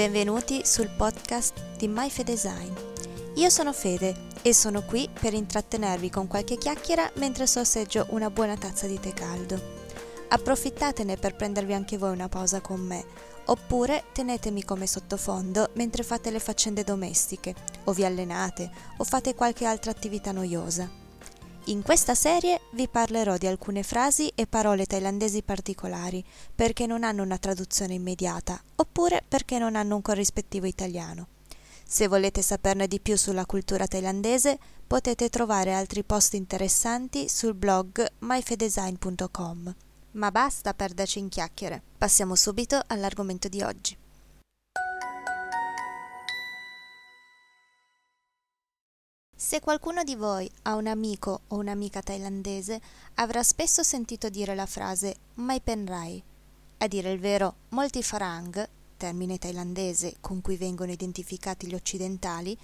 Benvenuti sul podcast di MyFedesign. Io sono Fede e sono qui per intrattenervi con qualche chiacchiera mentre sorseggio una buona tazza di tè caldo. Approfittatene per prendervi anche voi una pausa con me, oppure tenetemi come sottofondo mentre fate le faccende domestiche, o vi allenate, o fate qualche altra attività noiosa. In questa serie vi parlerò di alcune frasi e parole thailandesi particolari, perché non hanno una traduzione immediata, oppure perché non hanno un corrispettivo italiano. Se volete saperne di più sulla cultura thailandese, potete trovare altri post interessanti sul blog myfedesign.com. Ma basta perderci in chiacchiere, passiamo subito all'argomento di oggi. Se qualcuno di voi ha un amico o un'amica thailandese, avrà spesso sentito dire la frase Mai Pen Rai. A dire il vero, molti farang, termine thailandese con cui vengono identificati gli occidentali,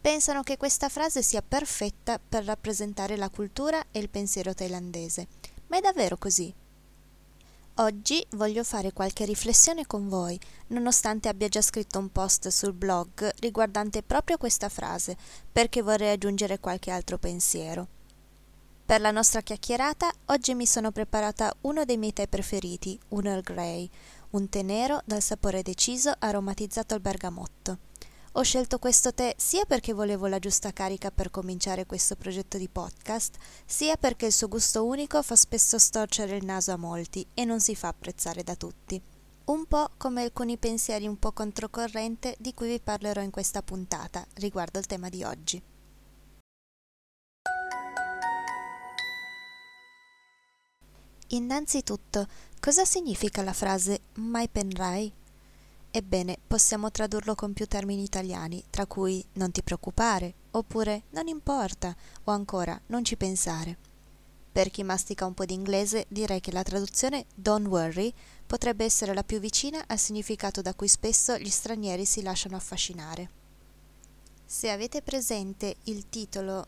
pensano che questa frase sia perfetta per rappresentare la cultura e il pensiero thailandese. Ma è davvero così? Oggi voglio fare qualche riflessione con voi, nonostante abbia già scritto un post sul blog riguardante proprio questa frase, perché vorrei aggiungere qualche altro pensiero. Per la nostra chiacchierata, oggi mi sono preparata uno dei miei tè preferiti, un Earl Grey, un tè nero dal sapore deciso aromatizzato al bergamotto. Ho scelto questo tè sia perché volevo la giusta carica per cominciare questo progetto di podcast, sia perché il suo gusto unico fa spesso storcere il naso a molti e non si fa apprezzare da tutti. Un po' come alcuni pensieri un po' controcorrente di cui vi parlerò in questa puntata riguardo il tema di oggi. Innanzitutto, cosa significa la frase Mai penrai? Ebbene, possiamo tradurlo con più termini italiani, tra cui non ti preoccupare, oppure non importa, o ancora non ci pensare. Per chi mastica un po' di inglese, direi che la traduzione don't worry potrebbe essere la più vicina al significato da cui spesso gli stranieri si lasciano affascinare. Se avete presente il titolo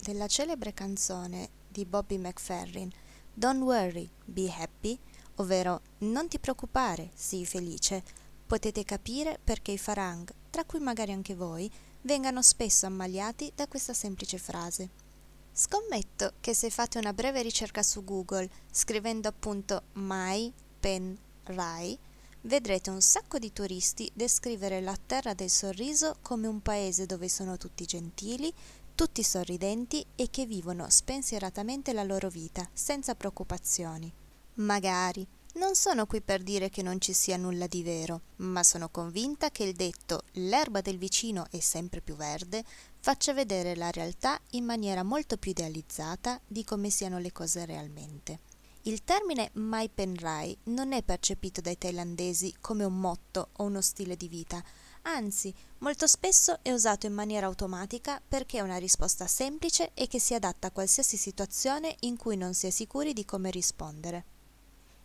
della celebre canzone di Bobby McFerrin, Don't worry, be happy, ovvero non ti preoccupare, sii felice, potete capire perché i farang, tra cui magari anche voi, vengano spesso ammaliati da questa semplice frase. Scommetto che se fate una breve ricerca su Google scrivendo appunto Mai Pen Rai, vedrete un sacco di turisti descrivere la terra del sorriso come un paese dove sono tutti gentili, tutti sorridenti e che vivono spensieratamente la loro vita, senza preoccupazioni. Magari, non sono qui per dire che non ci sia nulla di vero, ma sono convinta che il detto l'erba del vicino è sempre più verde faccia vedere la realtà in maniera molto più idealizzata di come siano le cose realmente. Il termine Mai Pen Rai non è percepito dai thailandesi come un motto o uno stile di vita, anzi, molto spesso è usato in maniera automatica perché è una risposta semplice e che si adatta a qualsiasi situazione in cui non si è sicuri di come rispondere.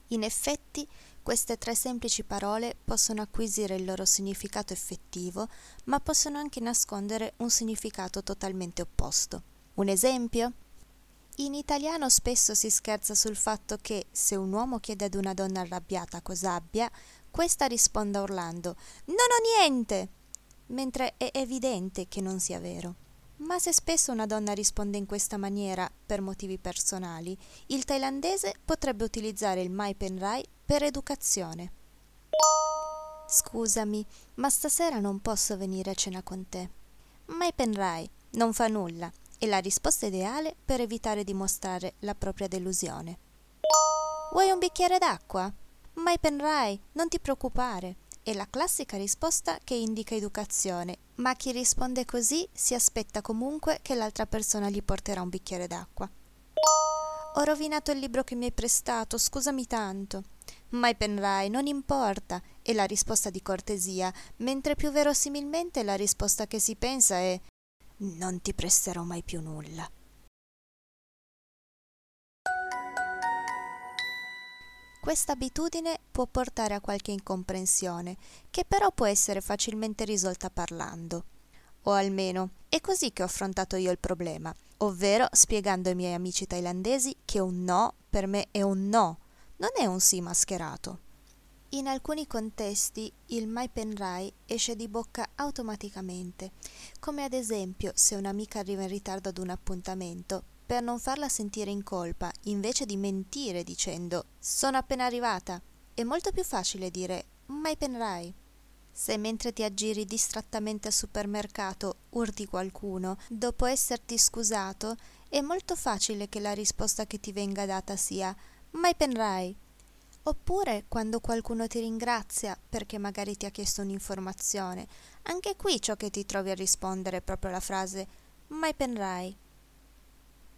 In effetti, queste tre semplici parole possono acquisire il loro significato effettivo, ma possono anche nascondere un significato totalmente opposto. Un esempio? In italiano spesso si scherza sul fatto che se un uomo chiede ad una donna arrabbiata cosa abbia, questa risponda urlando Non ho niente! mentre è evidente che non sia vero. Ma se spesso una donna risponde in questa maniera per motivi personali, il thailandese potrebbe utilizzare il Mai Pen Rai per educazione. Scusami, ma stasera non posso venire a cena con te. Mai Pen Rai, non fa nulla, è la risposta ideale per evitare di mostrare la propria delusione. Vuoi un bicchiere d'acqua? Mai Pen Rai, non ti preoccupare è la classica risposta che indica educazione, ma chi risponde così si aspetta comunque che l'altra persona gli porterà un bicchiere d'acqua. Ho rovinato il libro che mi hai prestato, scusami tanto. Mai penrai, non importa, è la risposta di cortesia, mentre più verosimilmente la risposta che si pensa è non ti presterò mai più nulla. Questa abitudine può portare a qualche incomprensione, che però può essere facilmente risolta parlando. O almeno è così che ho affrontato io il problema, ovvero spiegando ai miei amici thailandesi che un no per me è un no, non è un sì mascherato. In alcuni contesti il mai penrai esce di bocca automaticamente, come ad esempio se un'amica arriva in ritardo ad un appuntamento, per non farla sentire in colpa, invece di mentire dicendo sono appena arrivata, è molto più facile dire mai penrai. Se mentre ti aggiri distrattamente al supermercato urti qualcuno, dopo esserti scusato, è molto facile che la risposta che ti venga data sia mai penrai. Oppure quando qualcuno ti ringrazia perché magari ti ha chiesto un'informazione, anche qui ciò che ti trovi a rispondere è proprio la frase mai penrai.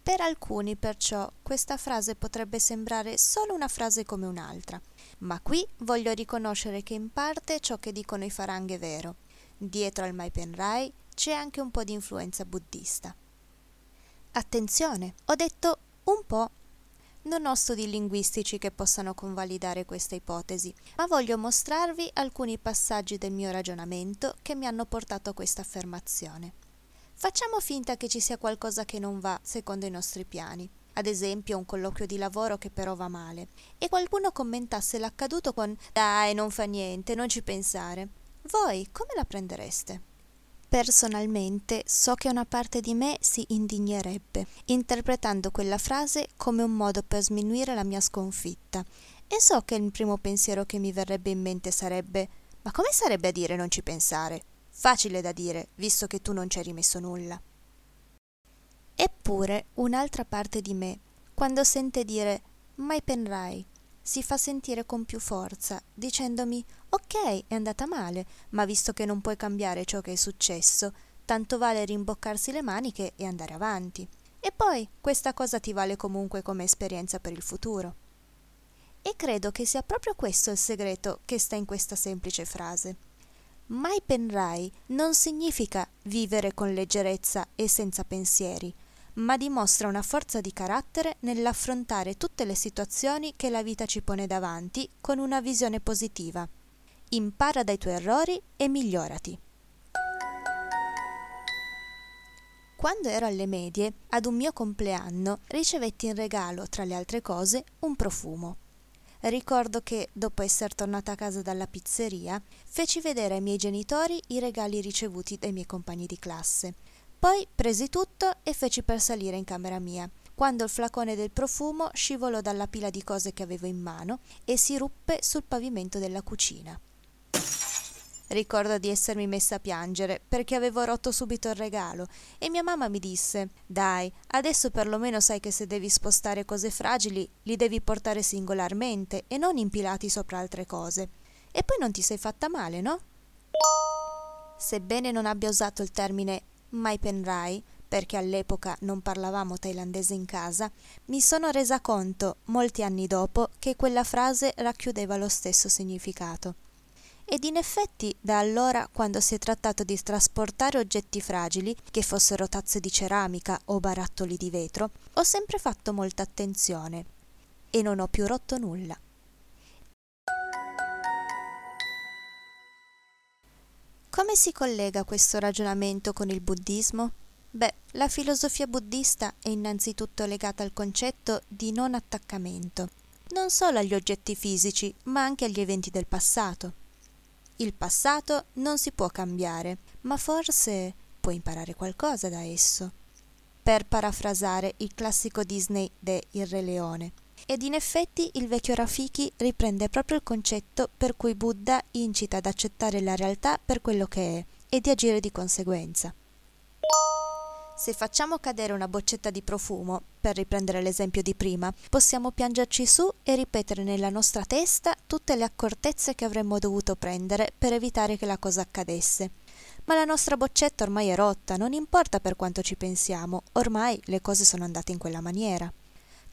Per alcuni perciò questa frase potrebbe sembrare solo una frase come un'altra, ma qui voglio riconoscere che in parte ciò che dicono i farang è vero. Dietro al Mai Penrai c'è anche un po' di influenza buddista. Attenzione, ho detto un po'. Non ho studi linguistici che possano convalidare questa ipotesi, ma voglio mostrarvi alcuni passaggi del mio ragionamento che mi hanno portato a questa affermazione. Facciamo finta che ci sia qualcosa che non va secondo i nostri piani, ad esempio un colloquio di lavoro che però va male, e qualcuno commentasse l'accaduto con Dai, non fa niente, non ci pensare. Voi come la prendereste? Personalmente so che una parte di me si indignerebbe, interpretando quella frase come un modo per sminuire la mia sconfitta, e so che il primo pensiero che mi verrebbe in mente sarebbe Ma come sarebbe a dire non ci pensare? Facile da dire, visto che tu non ci hai rimesso nulla. Eppure un'altra parte di me, quando sente dire mai penrai, si fa sentire con più forza, dicendomi ok, è andata male, ma visto che non puoi cambiare ciò che è successo, tanto vale rimboccarsi le maniche e andare avanti. E poi questa cosa ti vale comunque come esperienza per il futuro. E credo che sia proprio questo il segreto che sta in questa semplice frase. Mai penrai non significa vivere con leggerezza e senza pensieri, ma dimostra una forza di carattere nell'affrontare tutte le situazioni che la vita ci pone davanti con una visione positiva. Impara dai tuoi errori e migliorati. Quando ero alle medie, ad un mio compleanno ricevetti in regalo, tra le altre cose, un profumo. Ricordo che, dopo essere tornata a casa dalla pizzeria, feci vedere ai miei genitori i regali ricevuti dai miei compagni di classe. Poi presi tutto e feci per salire in camera mia, quando il flacone del profumo scivolò dalla pila di cose che avevo in mano e si ruppe sul pavimento della cucina. Ricordo di essermi messa a piangere perché avevo rotto subito il regalo e mia mamma mi disse Dai, adesso perlomeno sai che se devi spostare cose fragili li devi portare singolarmente e non impilati sopra altre cose. E poi non ti sei fatta male, no? Sebbene non abbia usato il termine Mai Penrai, perché all'epoca non parlavamo thailandese in casa, mi sono resa conto, molti anni dopo, che quella frase racchiudeva lo stesso significato ed in effetti da allora quando si è trattato di trasportare oggetti fragili, che fossero tazze di ceramica o barattoli di vetro, ho sempre fatto molta attenzione e non ho più rotto nulla. Come si collega questo ragionamento con il buddismo? Beh, la filosofia buddista è innanzitutto legata al concetto di non attaccamento, non solo agli oggetti fisici, ma anche agli eventi del passato. Il passato non si può cambiare, ma forse puoi imparare qualcosa da esso. Per parafrasare il classico Disney de Il Re Leone. Ed in effetti il vecchio Rafiki riprende proprio il concetto per cui Buddha incita ad accettare la realtà per quello che è e di agire di conseguenza. Se facciamo cadere una boccetta di profumo, per riprendere l'esempio di prima, possiamo piangerci su e ripetere nella nostra testa tutte le accortezze che avremmo dovuto prendere per evitare che la cosa accadesse. Ma la nostra boccetta ormai è rotta, non importa per quanto ci pensiamo, ormai le cose sono andate in quella maniera.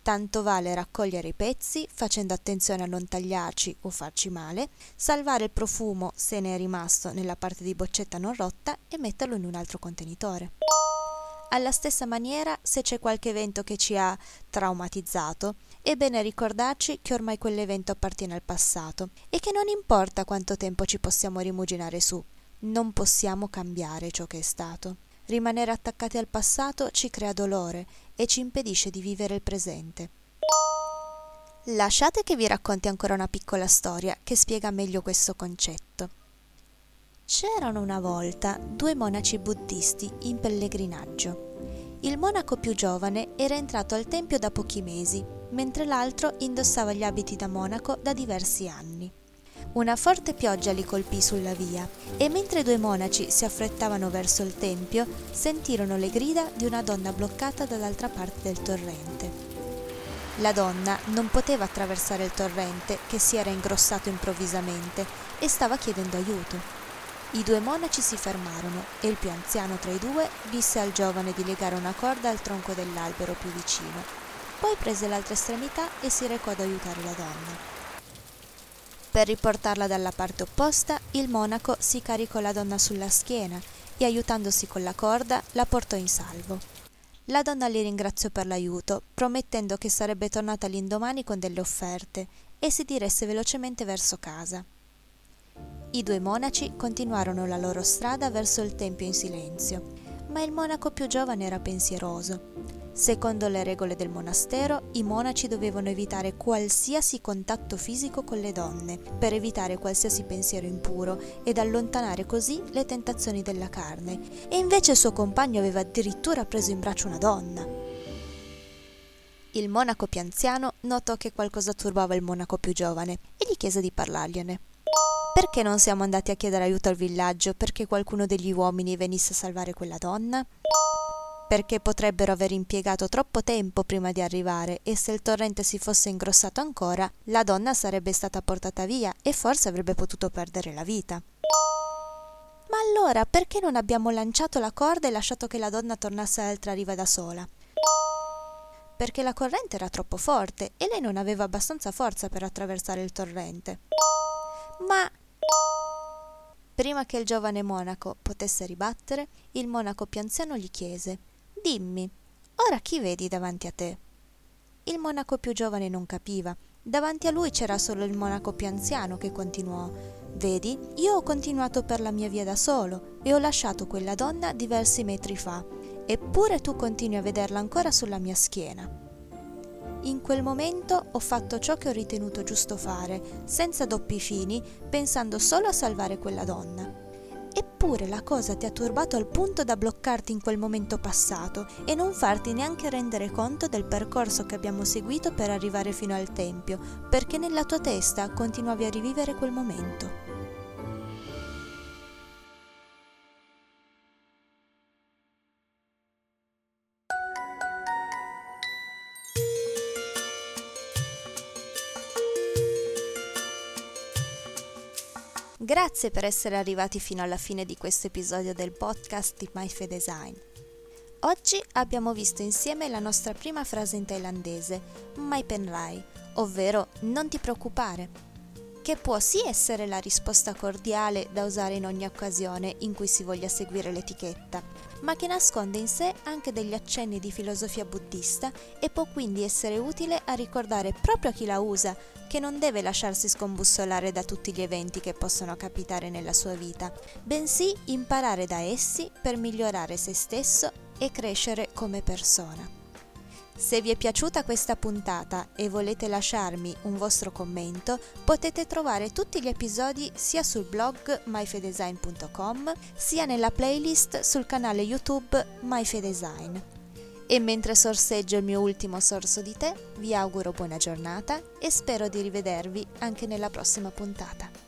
Tanto vale raccogliere i pezzi, facendo attenzione a non tagliarci o farci male, salvare il profumo se ne è rimasto nella parte di boccetta non rotta e metterlo in un altro contenitore. Alla stessa maniera, se c'è qualche evento che ci ha traumatizzato, è bene ricordarci che ormai quell'evento appartiene al passato e che non importa quanto tempo ci possiamo rimuginare su, non possiamo cambiare ciò che è stato. Rimanere attaccati al passato ci crea dolore e ci impedisce di vivere il presente. Lasciate che vi racconti ancora una piccola storia che spiega meglio questo concetto. C'erano una volta due monaci buddisti in pellegrinaggio. Il monaco più giovane era entrato al tempio da pochi mesi, mentre l'altro indossava gli abiti da monaco da diversi anni. Una forte pioggia li colpì sulla via e mentre i due monaci si affrettavano verso il tempio, sentirono le grida di una donna bloccata dall'altra parte del torrente. La donna non poteva attraversare il torrente che si era ingrossato improvvisamente e stava chiedendo aiuto. I due monaci si fermarono e il più anziano tra i due disse al giovane di legare una corda al tronco dell'albero più vicino. Poi prese l'altra estremità e si recò ad aiutare la donna. Per riportarla dalla parte opposta, il monaco si caricò la donna sulla schiena e aiutandosi con la corda la portò in salvo. La donna li ringraziò per l'aiuto, promettendo che sarebbe tornata l'indomani con delle offerte, e si diresse velocemente verso casa. I due monaci continuarono la loro strada verso il tempio in silenzio, ma il monaco più giovane era pensieroso. Secondo le regole del monastero, i monaci dovevano evitare qualsiasi contatto fisico con le donne, per evitare qualsiasi pensiero impuro ed allontanare così le tentazioni della carne, e invece il suo compagno aveva addirittura preso in braccio una donna. Il monaco più anziano notò che qualcosa turbava il monaco più giovane e gli chiese di parlargliene. Perché non siamo andati a chiedere aiuto al villaggio perché qualcuno degli uomini venisse a salvare quella donna? perché potrebbero aver impiegato troppo tempo prima di arrivare e se il torrente si fosse ingrossato ancora, la donna sarebbe stata portata via e forse avrebbe potuto perdere la vita. Ma allora perché non abbiamo lanciato la corda e lasciato che la donna tornasse all'altra riva da sola? Perché la corrente era troppo forte e lei non aveva abbastanza forza per attraversare il torrente. Ma Prima che il giovane monaco potesse ribattere, il monaco più anziano gli chiese Dimmi, ora chi vedi davanti a te? Il monaco più giovane non capiva. Davanti a lui c'era solo il monaco più anziano che continuò Vedi, io ho continuato per la mia via da solo e ho lasciato quella donna diversi metri fa, eppure tu continui a vederla ancora sulla mia schiena. In quel momento ho fatto ciò che ho ritenuto giusto fare, senza doppi fini, pensando solo a salvare quella donna. Eppure la cosa ti ha turbato al punto da bloccarti in quel momento passato e non farti neanche rendere conto del percorso che abbiamo seguito per arrivare fino al Tempio, perché nella tua testa continuavi a rivivere quel momento. Grazie per essere arrivati fino alla fine di questo episodio del podcast di MyFe Design. Oggi abbiamo visto insieme la nostra prima frase in thailandese, Mai Penrai, ovvero non ti preoccupare, che può sì essere la risposta cordiale da usare in ogni occasione in cui si voglia seguire l'etichetta, ma che nasconde in sé anche degli accenni di filosofia buddista e può quindi essere utile a ricordare proprio a chi la usa che non deve lasciarsi scombussolare da tutti gli eventi che possono capitare nella sua vita, bensì imparare da essi per migliorare se stesso e crescere come persona. Se vi è piaciuta questa puntata e volete lasciarmi un vostro commento, potete trovare tutti gli episodi sia sul blog myfedesign.com sia nella playlist sul canale YouTube MyFedesign. E mentre sorseggio il mio ultimo sorso di tè, vi auguro buona giornata e spero di rivedervi anche nella prossima puntata.